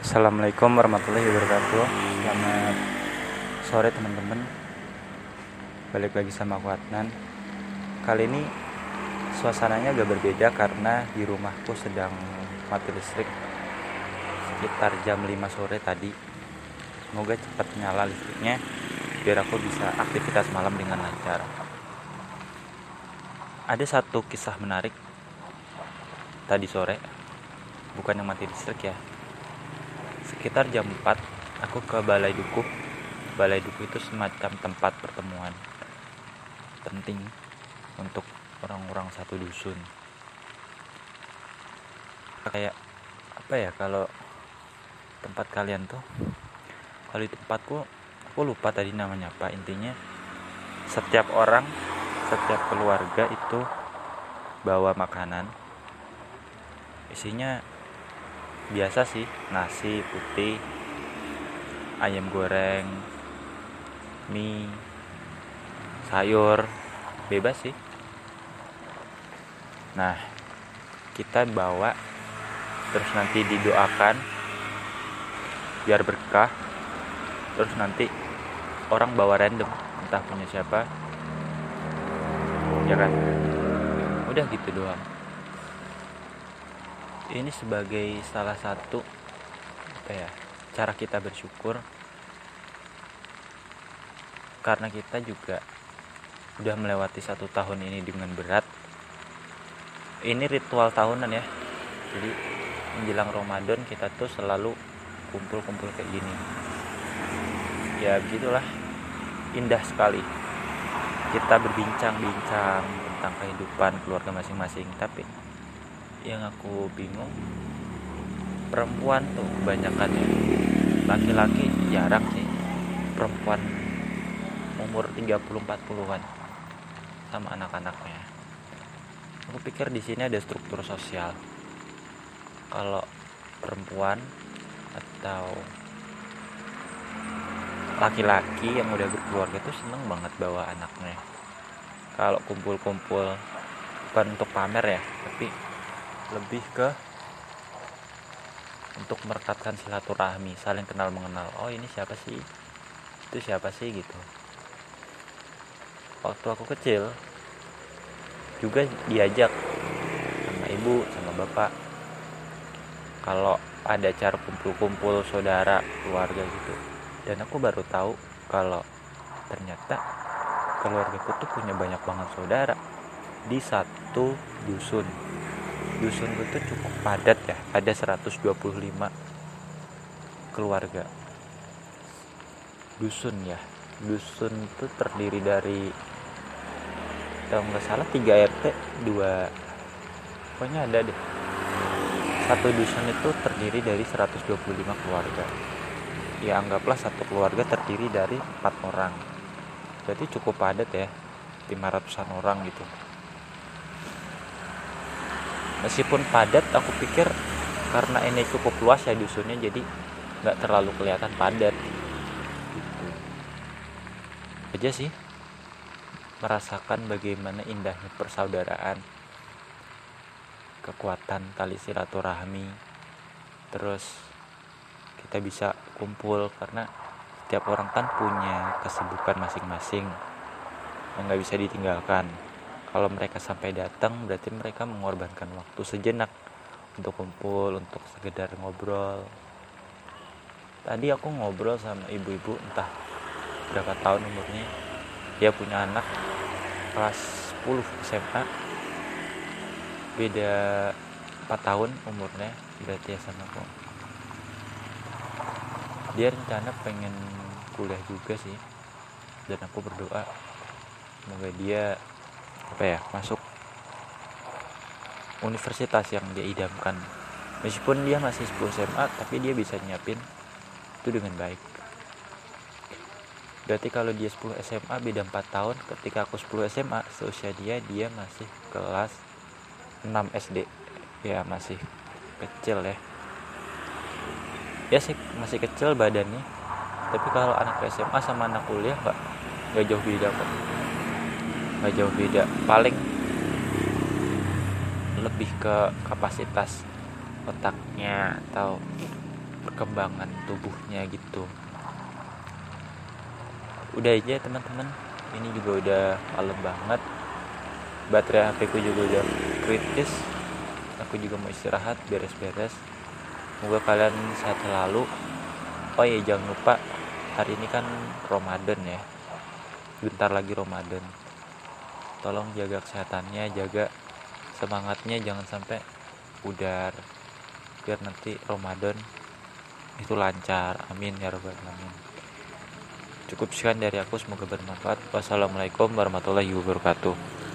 Assalamualaikum warahmatullahi wabarakatuh. Selamat sore teman-teman. Balik lagi sama aku Adnan. Kali ini suasananya agak berbeda karena di rumahku sedang mati listrik Sekitar jam 5 sore tadi. Semoga cepat nyala listriknya Biar aku bisa aktivitas malam dengan lancar. Ada satu kisah menarik Tadi sore. Bukan yang mati listrik ya sekitar jam 4 aku ke balai dukuh. Balai dukuh itu semacam tempat pertemuan penting untuk orang-orang satu dusun. Kayak apa ya kalau tempat kalian tuh kalau di tempatku aku lupa tadi namanya apa. Intinya setiap orang setiap keluarga itu bawa makanan. Isinya biasa sih nasi putih ayam goreng mie sayur bebas sih. Nah kita bawa terus nanti didoakan biar berkah. Terus nanti orang bawa random entah punya siapa. Ya kan? Udah gitu doang ini sebagai salah satu apa ya cara kita bersyukur. Karena kita juga udah melewati satu tahun ini dengan berat. Ini ritual tahunan ya. Jadi menjelang Ramadan kita tuh selalu kumpul-kumpul kayak gini. Ya begitulah. Indah sekali. Kita berbincang-bincang tentang kehidupan keluarga masing-masing. Tapi yang aku bingung perempuan tuh kebanyakan ya laki-laki jarang sih perempuan umur 30-40an sama anak-anaknya. Aku pikir di sini ada struktur sosial. Kalau perempuan atau laki-laki yang udah berkeluarga tuh seneng banget bawa anaknya. Kalau kumpul-kumpul bukan untuk pamer ya tapi lebih ke untuk merekatkan silaturahmi saling kenal mengenal. Oh ini siapa sih? Itu siapa sih gitu. Waktu aku kecil juga diajak sama ibu sama bapak. Kalau ada acara kumpul-kumpul saudara keluarga gitu. Dan aku baru tahu kalau ternyata keluargaku tuh punya banyak banget saudara di satu dusun dusun tuh cukup padat ya ada 125 keluarga. Dusun ya dusun itu terdiri dari kalau nggak salah 3 RT 2 pokoknya ada deh. Satu dusun itu terdiri dari 125 keluarga. Ya anggaplah satu keluarga terdiri dari empat orang. Berarti cukup padat ya 500an orang gitu meskipun padat aku pikir karena ini cukup luas ya dusunnya jadi nggak terlalu kelihatan padat. Gitu aja sih merasakan bagaimana indahnya persaudaraan kekuatan tali silaturahmi. Terus kita bisa kumpul karena setiap orang kan punya kesibukan masing-masing yang nggak bisa ditinggalkan kalau mereka sampai datang berarti mereka mengorbankan waktu sejenak untuk kumpul untuk sekedar ngobrol. Tadi aku ngobrol sama ibu-ibu entah berapa tahun umurnya. Dia punya anak kelas 10 SMA beda 4 tahun umurnya berarti ya sama aku. Dia rencana pengen kuliah juga sih. Dan aku berdoa semoga dia apa ya masuk universitas yang dia idamkan. Meskipun dia masih 10 SMA tapi dia bisa nyiapin itu dengan baik. Berarti kalau dia 10 SMA beda 4 tahun. Ketika aku 10 SMA seusia dia dia masih kelas 6 SD ya masih kecil ya. Ya sih masih kecil badannya. Tapi kalau anak SMA sama anak kuliah nggak jauh beda kok nggak jauh beda. Paling lebih ke kapasitas otaknya atau perkembangan tubuhnya gitu. Udah aja teman-teman. Ini juga udah malam banget. Baterai HP ku juga udah kritis. Aku juga mau istirahat beres-beres. Semoga kalian sehat selalu. Oh ya jangan lupa hari ini kan Ramadan ya. Bentar lagi Ramadan tolong jaga kesehatannya jaga semangatnya jangan sampai pudar biar nanti Ramadan itu lancar. Amin ya robbal alamin. Cukup sekian dari aku semoga bermanfaat. Wassalamualaikum warahmatullahi wabarakatuh